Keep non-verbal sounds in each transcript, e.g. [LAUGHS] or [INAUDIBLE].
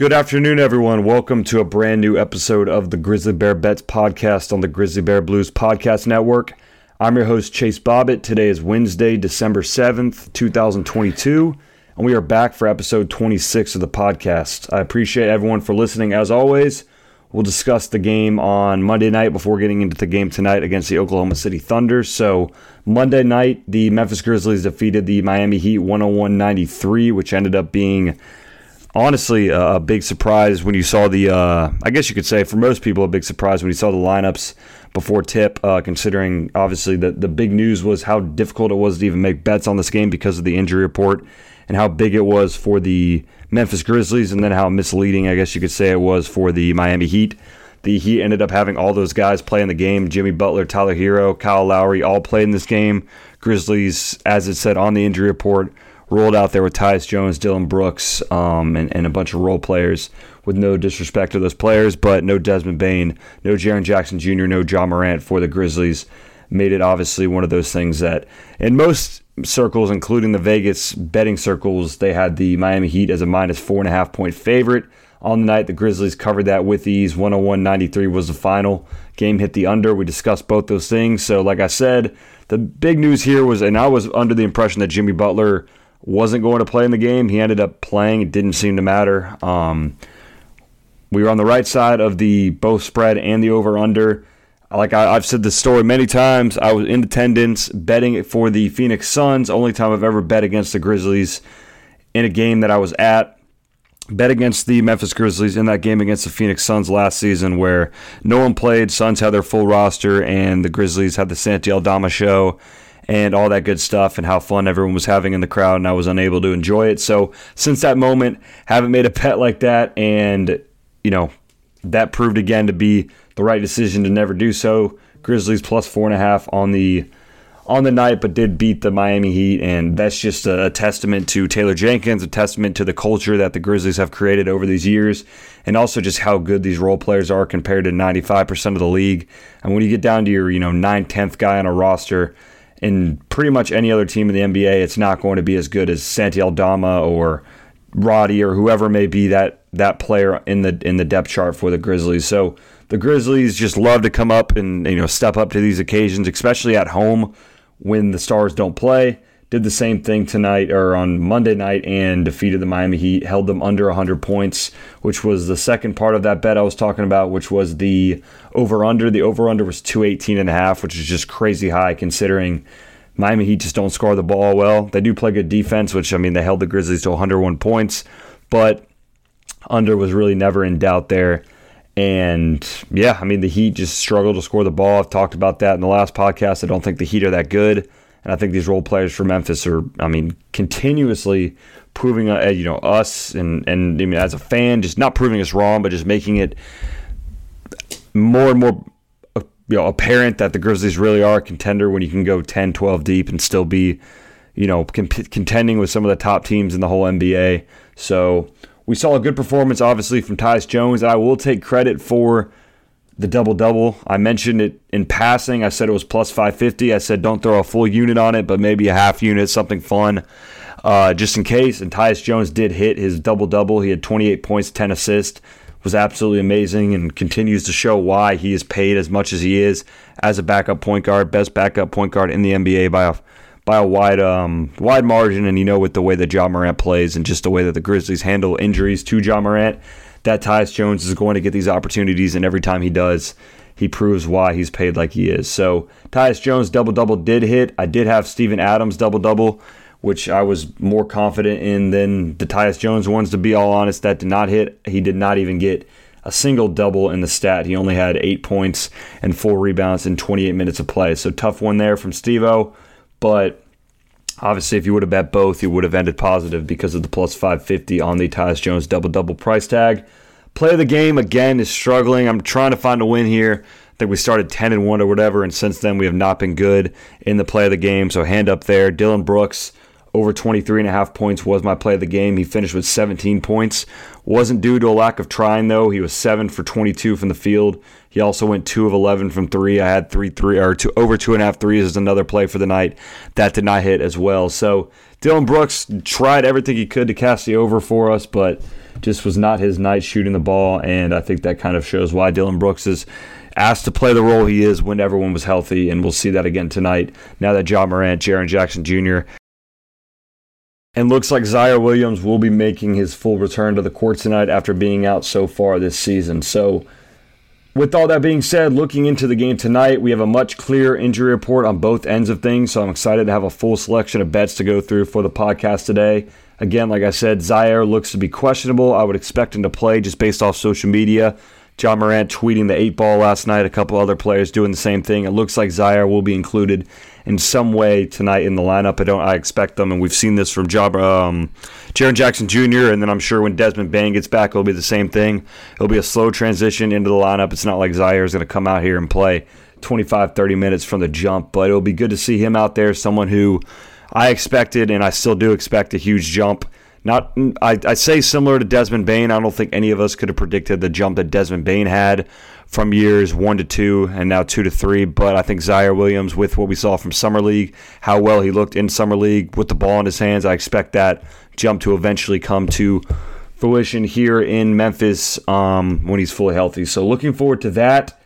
Good afternoon, everyone. Welcome to a brand new episode of the Grizzly Bear Bets podcast on the Grizzly Bear Blues Podcast Network. I'm your host, Chase Bobbitt. Today is Wednesday, December 7th, 2022, and we are back for episode 26 of the podcast. I appreciate everyone for listening as always. We'll discuss the game on Monday night before getting into the game tonight against the Oklahoma City Thunder. So, Monday night, the Memphis Grizzlies defeated the Miami Heat 101 93, which ended up being honestly a, big surprise when you saw the, uh, I guess you could say for most people, a big surprise when you saw the lineups before tip, uh, considering obviously the, the big news was how difficult it was to even make bets on this game because of the injury report and how big it was for the Memphis Grizzlies, and then how misleading, I guess you could say, it was for the Miami Heat. The Heat ended up having all those guys play in the game. Jimmy Butler, Tyler Herro, Kyle Lowry all played in this game. Grizzlies, as it said on the injury report, rolled out there with Tyus Jones, Dillon Brooks, um, and, and a bunch of role players with no disrespect to those players, but no Desmond Bane, no Jaren Jackson Jr., no Ja Morant for the Grizzlies. Made it obviously one of those things that in most circles, including the Vegas betting circles, they had the Miami Heat as a minus four and a half point favorite. On the night, the Grizzlies covered that with ease. 101 93 was the final. Game hit the under. We discussed both those things. So, like I said, the big news here was, and I was under the impression that Jimmy Butler wasn't going to play in the game. He ended up playing. It didn't seem to matter. Um, we were on the right side of the both spread and the over under like I, have said this story many times. I was in attendance betting for the Phoenix Suns. Only time I've ever bet against the Grizzlies in a game that I was at. Bet against the Memphis Grizzlies in that game against the Phoenix Suns last season, where no one played. Suns had their full roster, and the Grizzlies had the Santi Aldama show and all that good stuff, and how fun everyone was having in the crowd. And I was unable to enjoy it. So since that moment, haven't made a bet like that, and you know that proved again to be the right decision to never do so. Grizzlies plus four and a half on the on the night, but did beat the Miami Heat, and that's just a, testament to Taylor Jenkins, a testament to the culture that the Grizzlies have created over these years, and also just how good these role players are compared to 95% of the league. And when you get down to your, you know, 9 10th guy on a roster, in pretty much any other team in the NBA, it's not going to be as good as Santi Aldama or Roddy or whoever may be that that player in the in the depth chart for the Grizzlies. So the Grizzlies just love to come up and you know step up to these occasions, especially at home when the Stars don't play. Did the same thing tonight or on Monday night and defeated the Miami Heat, held them under 100 points, which was the second part of that bet I was talking about, which was the over under. The over under was 218 and a half, which is just crazy high considering Miami Heat just don't score the ball well. They do play good defense, which I mean they held the Grizzlies to 101 points, but under was really never in doubt there. And yeah, I mean, the Heat just struggle to score the ball. I've talked about that in the last podcast. I don't think the Heat are that good. And I think these role players for Memphis are, I mean, continuously proving, uh, you know, us and, and I mean, as a fan, just not proving us wrong, but just making it more and more uh, you know, apparent that the Grizzlies really are a contender when you can go 10, 12 deep and still be, you know, comp- contending with some of the top teams in the whole NBA. So we saw a good performance, obviously, from Tyus Jones. I will take credit for the double double. I mentioned it in passing. I said it was plus 550. I said don't throw a full unit on it, but maybe a half unit, something fun, uh, just in case. And Tyus Jones did hit his double double. He had 28 points, 10 assists. Was absolutely amazing and continues to show why he is paid as much as he is as a backup point guard, best backup point guard in the NBA by a by a wide um, wide margin. And you know, with the way that Ja Morant plays and just the way that the Grizzlies handle injuries to Ja Morant, that Tyus Jones is going to get these opportunities, and every time he does, he proves why he's paid like he is. So Tyus Jones double double did hit. I did have Steven Adams double double, which I was more confident in than the Tyus Jones ones. To be all honest, that did not hit. He did not even get a single double in the stat. He only had eight points and four rebounds in 28 minutes of play. So tough one there from Stevo. But obviously, if you would have bet both, you would have ended positive because of the plus 550 on the Tyus Jones double double price tag. Play of the game again is struggling. I'm trying to find a win here. I think we started 10 and 1 or whatever, and since then we have not been good in the play of the game. So hand up there. Dillon Brooks over 23 and a half points was my play of the game. He finished with 17 points. Wasn't due to a lack of trying though. He was 7 for 22 from the field. He also went 2 of 11 from 3. I had 3 3 or two, over two and a half threes as another play for the night. That did not hit as well. So Dillon Brooks tried everything he could to cast the over for us, but just was not his night shooting the ball, and I think that kind of shows why Dillon Brooks is asked to play the role he is when everyone was healthy, and we'll see that again tonight. Now that Ja Morant, Jaren Jackson Jr. And looks like Ziaire Williams will be making his full return to the court tonight after being out so far this season. So, with all that being said, looking into the game tonight, we have a much clearer injury report on both ends of things. So, I'm excited to have a full selection of bets to go through for the podcast today. Again, like I said, Ziaire looks to be questionable. I would expect him to play just based off social media. Ja Morant tweeting the eight ball last night, a couple other players doing the same thing. It looks like Ziaire will be included in some way tonight in the lineup. I don't. I expect them, and we've seen this from Job, um, Jaren Jackson Jr. And then I'm sure when Desmond Bane gets back, it'll be the same thing. It'll be a slow transition into the lineup. It's not like Ziaire is going to come out here and play 25, 30 minutes from the jump, but it'll be good to see him out there. Someone who I expected, and I still do expect a huge jump not, I, I say similar to Desmond Bane. I don't think any of us could have predicted the jump that Desmond Bane had from years one to two and now two to three. But I think Ziaire Williams, with what we saw from Summer League, how well he looked in Summer League with the ball in his hands, I expect that jump to eventually come to fruition here in Memphis um, when he's fully healthy. So looking forward to that.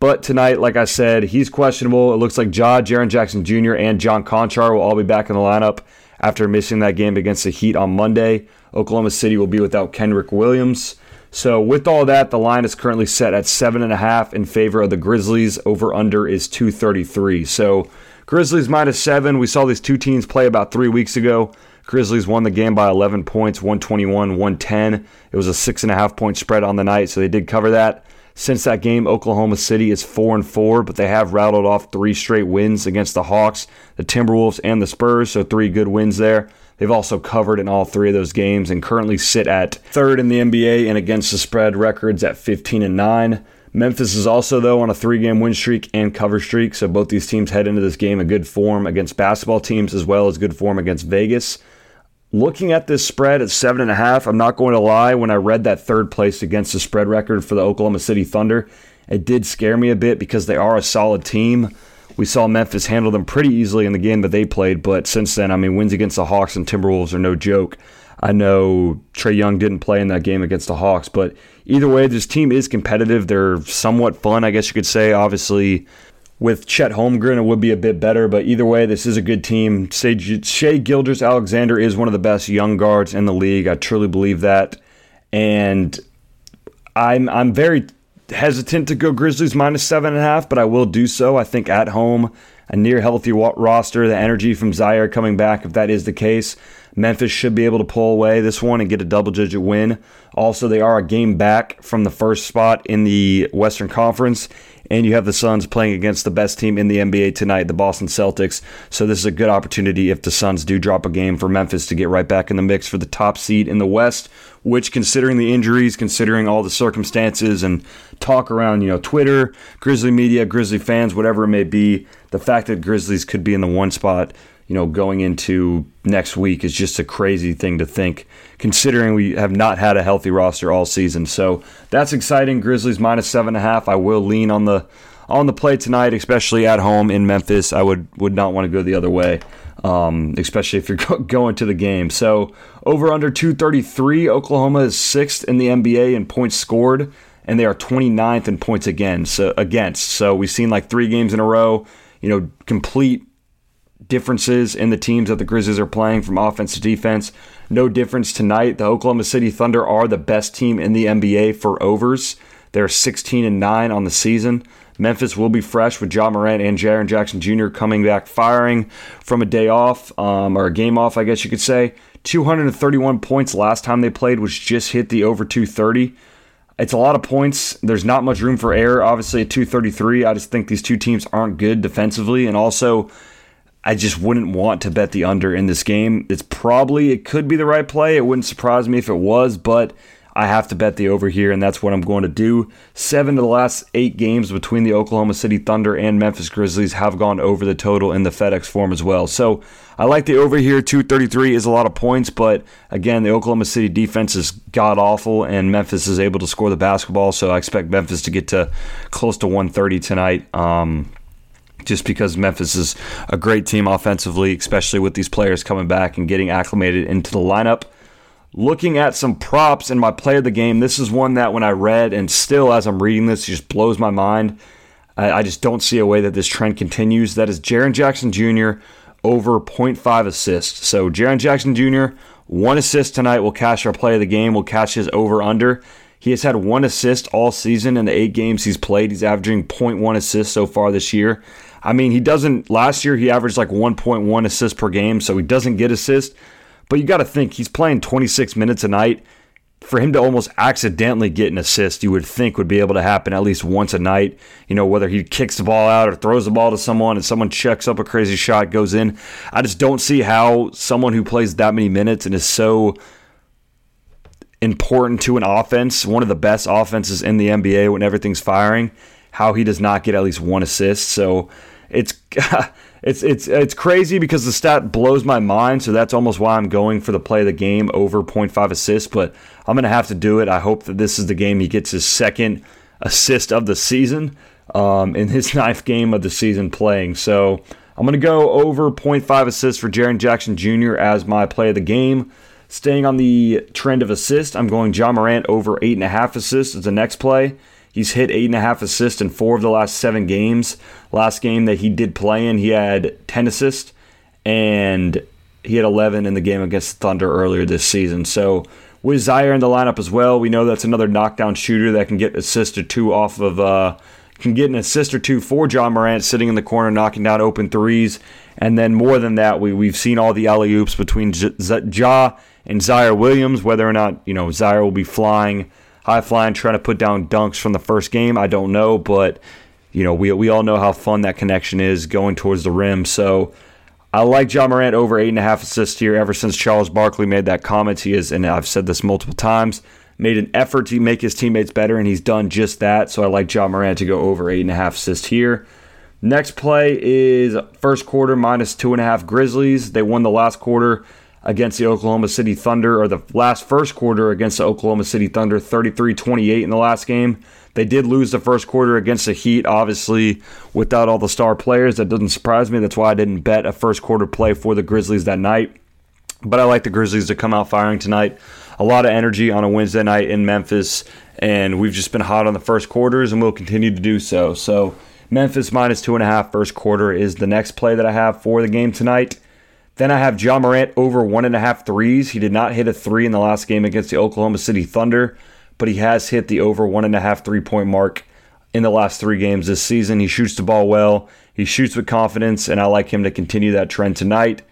But tonight, like I said, he's questionable. It looks like Ja, Jaren Jackson Jr., and John Konchar will all be back in the lineup after missing that game against the Heat on Monday. Oklahoma City will be without Kenrich Williams. So, with all that, the line is currently set at 7.5 in favor of the Grizzlies. Over under is 233. So, Grizzlies minus 7. We saw these two teams play about three weeks ago. Grizzlies won the game by 11 points, 121, 110. It was a 6.5 point spread on the night, so they did cover that. Since that game, Oklahoma City is 4 and 4, but they have rattled off three straight wins against the Hawks, the Timberwolves, and the Spurs, so three good wins there. They've also covered in all three of those games and currently sit at third in the NBA and against the spread records at 15 and 9. Memphis is also, though, on a three game win streak and cover streak, so both these teams head into this game in good form against basketball teams as well as good form against Vegas. Looking at this spread at seven and a half, I'm not going to lie. When I read that third place against the spread record for the Oklahoma City Thunder, it did scare me a bit because they are a solid team. We saw Memphis handle them pretty easily in the game that they played, but since then, I mean, wins against the Hawks and Timberwolves are no joke. I know Trae Young didn't play in that game against the Hawks, but either way, this team is competitive. They're somewhat fun, I guess you could say. Obviously, with Chet Holmgren, it would be a bit better, but either way, this is a good team. Shai Gilgeous-Alexander is one of the best young guards in the league. I truly believe that, and I'm I'm very hesitant to go Grizzlies minus seven and a half, but I will do so. I think at home, a near healthy roster, the energy from Ziaire coming back, if that is the case, Memphis should be able to pull away this one and get a double digit win. Also, they are a game back from the first spot in the Western Conference and you have the Suns playing against the best team in the NBA tonight, the Boston Celtics. So this is a good opportunity if the Suns do drop a game for Memphis to get right back in the mix for the top seed in the West, which considering the injuries, considering all the circumstances and talk around, you know, Twitter, Grizzly media, Grizzly fans, whatever it may be, the fact that Grizzlies could be in the one spot you know, going into next week is just a crazy thing to think, considering we have not had a healthy roster all season. So that's exciting. Grizzlies minus seven and a half. I will lean on the on the play tonight, especially at home in Memphis. I would would not want to go the other way, um, especially if you're [LAUGHS] going to the game. So over under 233. Oklahoma is sixth in the NBA in points scored, and they are 29th in points again. So against. So we've seen like three games in a row. You know, complete differences in the teams that the Grizzlies are playing from offense to defense. No difference tonight. The Oklahoma City Thunder are the best team in the NBA for overs. They're 16 and 9 on the season. Memphis will be fresh with Ja Morant and Jaren Jackson Jr. coming back firing from a day off, um, or a game off, I guess you could say. 231 points last time they played, which just hit the over 230. It's a lot of points. There's not much room for error. Obviously, at 233, I just think these two teams aren't good defensively. And also, I just wouldn't want to bet the under in this game. It's probably, it could be the right play. It wouldn't surprise me if it was, but I have to bet the over here, and that's what I'm going to do. Seven of the last eight games between the Oklahoma City Thunder and Memphis Grizzlies have gone over the total in the FedEx Forum as well. So I like the over here. 233 is a lot of points, but again, the Oklahoma City defense is god awful, and Memphis is able to score the basketball. So I expect Memphis to get to close to 130 tonight. Um, just because Memphis is a great team offensively, especially with these players coming back and getting acclimated into the lineup. looking at some props in my play of the game, this is one that when I read and still as I'm reading this, just blows my mind. I, I just don't see a way that this trend continues. That is Jaren Jackson Jr. over 0.5 assists. So Jaren Jackson Jr. one assist tonight will cash our play of the game. We'll catch his over under. He has had one assist all season in the eight games he's played. He's averaging 0.1 assists so far this year. I mean, he doesn't. Last year he averaged like 1.1 assists per game, so he doesn't get assists. But you got to think he's playing 26 minutes a night. For him to almost accidentally get an assist, you would think would be able to happen at least once a night. You know, whether he kicks the ball out or throws the ball to someone and someone checks up a crazy shot, goes in. I just don't see how someone who plays that many minutes and is so important to an offense, one of the best offenses in the NBA when everything's firing, how he does not get at least one assist. So it's [LAUGHS] it's it's it's crazy because the stat blows my mind. So that's almost why I'm going for the play of the game over 0.5 assists. But I'm gonna have to do it. I hope that this is the game he gets his second assist of the season um, in his [LAUGHS] ninth game of the season playing. So I'm gonna go over 0.5 assists for Jaren Jackson Jr. as my play of the game. Staying on the trend of assist, I'm going Ja Morant over eight and a half assists as the next play. He's hit eight and a half assists in four of the last seven games. Last game that he did play in, he had 10 assists, and he had 11 in the game against Thunder earlier this season. So with Ziaire in the lineup as well, we know that's another knockdown shooter that can get assist or two off of, uh, can get an assist or two for Ja Morant sitting in the corner knocking down open threes. And then more than that, we, we've seen all the alley oops between Ja and Ziaire Williams, whether or not, you know, Ziaire will be flying – high flying, trying to put down dunks from the first game. I don't know, but you know, we we all know how fun that connection is going towards the rim. So I like Ja Morant over eight and a half assists here. Ever since Charles Barkley made that comment, he is, and I've said this multiple times, made an effort to make his teammates better, and he's done just that. So I like Ja Morant to go over eight and a half assists here. Next play is first quarter minus two and a half Grizzlies. They won the last quarter against the Oklahoma City Thunder, or the last first quarter against the Oklahoma City Thunder, 33 28 in the last game. They did lose the first quarter against the Heat, obviously, without all the star players. That doesn't surprise me. That's why I didn't bet a first quarter play for the Grizzlies that night. But I like the Grizzlies to come out firing tonight. A lot of energy on a Wednesday night in Memphis, and we've just been hot on the first quarters, and we'll continue to do so. So, Memphis minus two and a half first quarter is the next play that I have for the game tonight. Then I have Ja Morant over one and a half threes. He did not hit a three in the last game against the Oklahoma City Thunder, but he has hit the over one and a half three point mark in the last three games this season. He shoots the ball well, he shoots with confidence, and I like him to continue that trend tonight.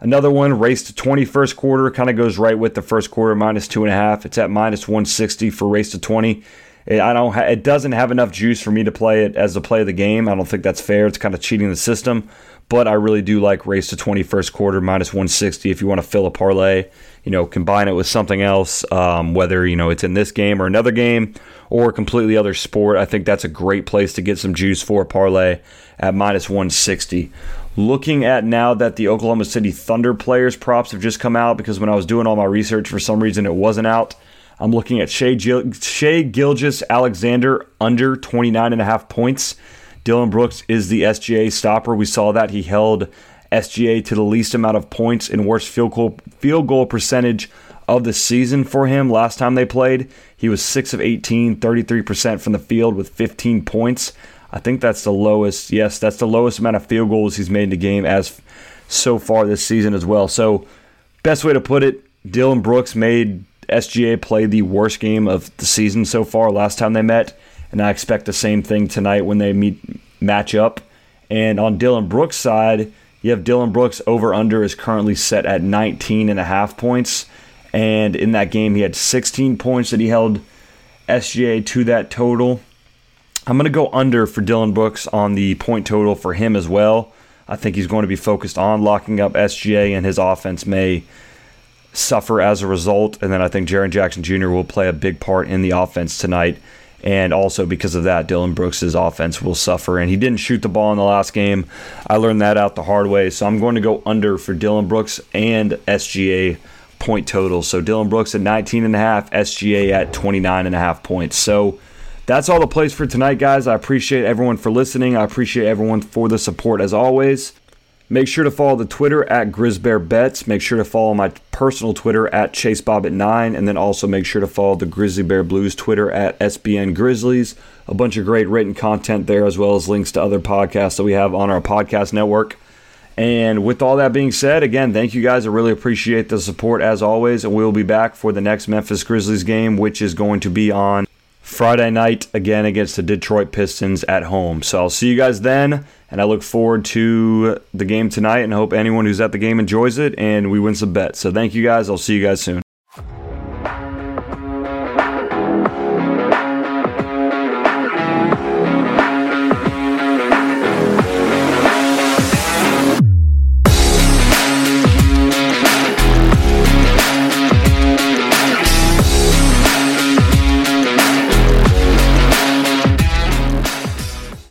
Another one, race to 20 first quarter, kind of goes right with the first quarter, minus two and a half. It's at minus 160 for race to 20. I don't. Ha- it doesn't have enough juice for me to play it as the play of the game. I don't think that's fair. It's kind of cheating the system but I really do like race to 21st quarter minus 160 if you want to fill a parlay. You know, combine it with something else, um, whether you know it's in this game or another game or a completely other sport. I think that's a great place to get some juice for a parlay at minus 160. Looking at now that the Oklahoma City Thunder players props have just come out because when I was doing all my research for some reason it wasn't out. I'm looking at Shai, Gil- Shai Gilgeous-Alexander under 29 and a half points. Dillon Brooks is the SGA stopper. We saw that he held SGA to the least amount of points and worst field goal, field goal percentage of the season for him last time they played. He was 6 of 18, 33% from the field with 15 points. I think that's the lowest. Yes, that's the lowest amount of field goals he's made in the game as so far this season as well. So, best way to put it, Dillon Brooks made SGA play the worst game of the season so far last time they met and I expect the same thing tonight when they meet match up. And on Dillon Brooks' side, you have Dillon Brooks over under is currently set at 19 and a half points. And in that game, he had 16 points that he held SGA to that total. I'm going to go under for Dillon Brooks on the point total for him as well. I think he's going to be focused on locking up SGA, and his offense may suffer as a result. And then I think Jaren Jackson Jr. will play a big part in the offense tonight. And also because of that, Dillon Brooks' offense will suffer. And he didn't shoot the ball in the last game. I learned that out the hard way. So I'm going to go under for Dillon Brooks and SGA point total. So Dillon Brooks at 19.5, SGA at 29.5 points. So that's all the plays for tonight, guys. I appreciate everyone for listening. I appreciate everyone for the support as always. Make sure to follow the Twitter at GrizzBearBets. Make sure to follow my personal Twitter at ChaseBobbitt9. And then also make sure to follow the Grizzly Bear Blues Twitter at SBN Grizzlies. A bunch of great written content there, as well as links to other podcasts that we have on our podcast network. And with all that being said, again, thank you guys. I really appreciate the support as always. And we'll be back for the next Memphis Grizzlies game, which is going to be on Friday night again against the Detroit Pistons at home. So I'll see you guys then. And I look forward to the game tonight and hope anyone who's at the game enjoys it and we win some bets. So thank you guys. I'll see you guys soon.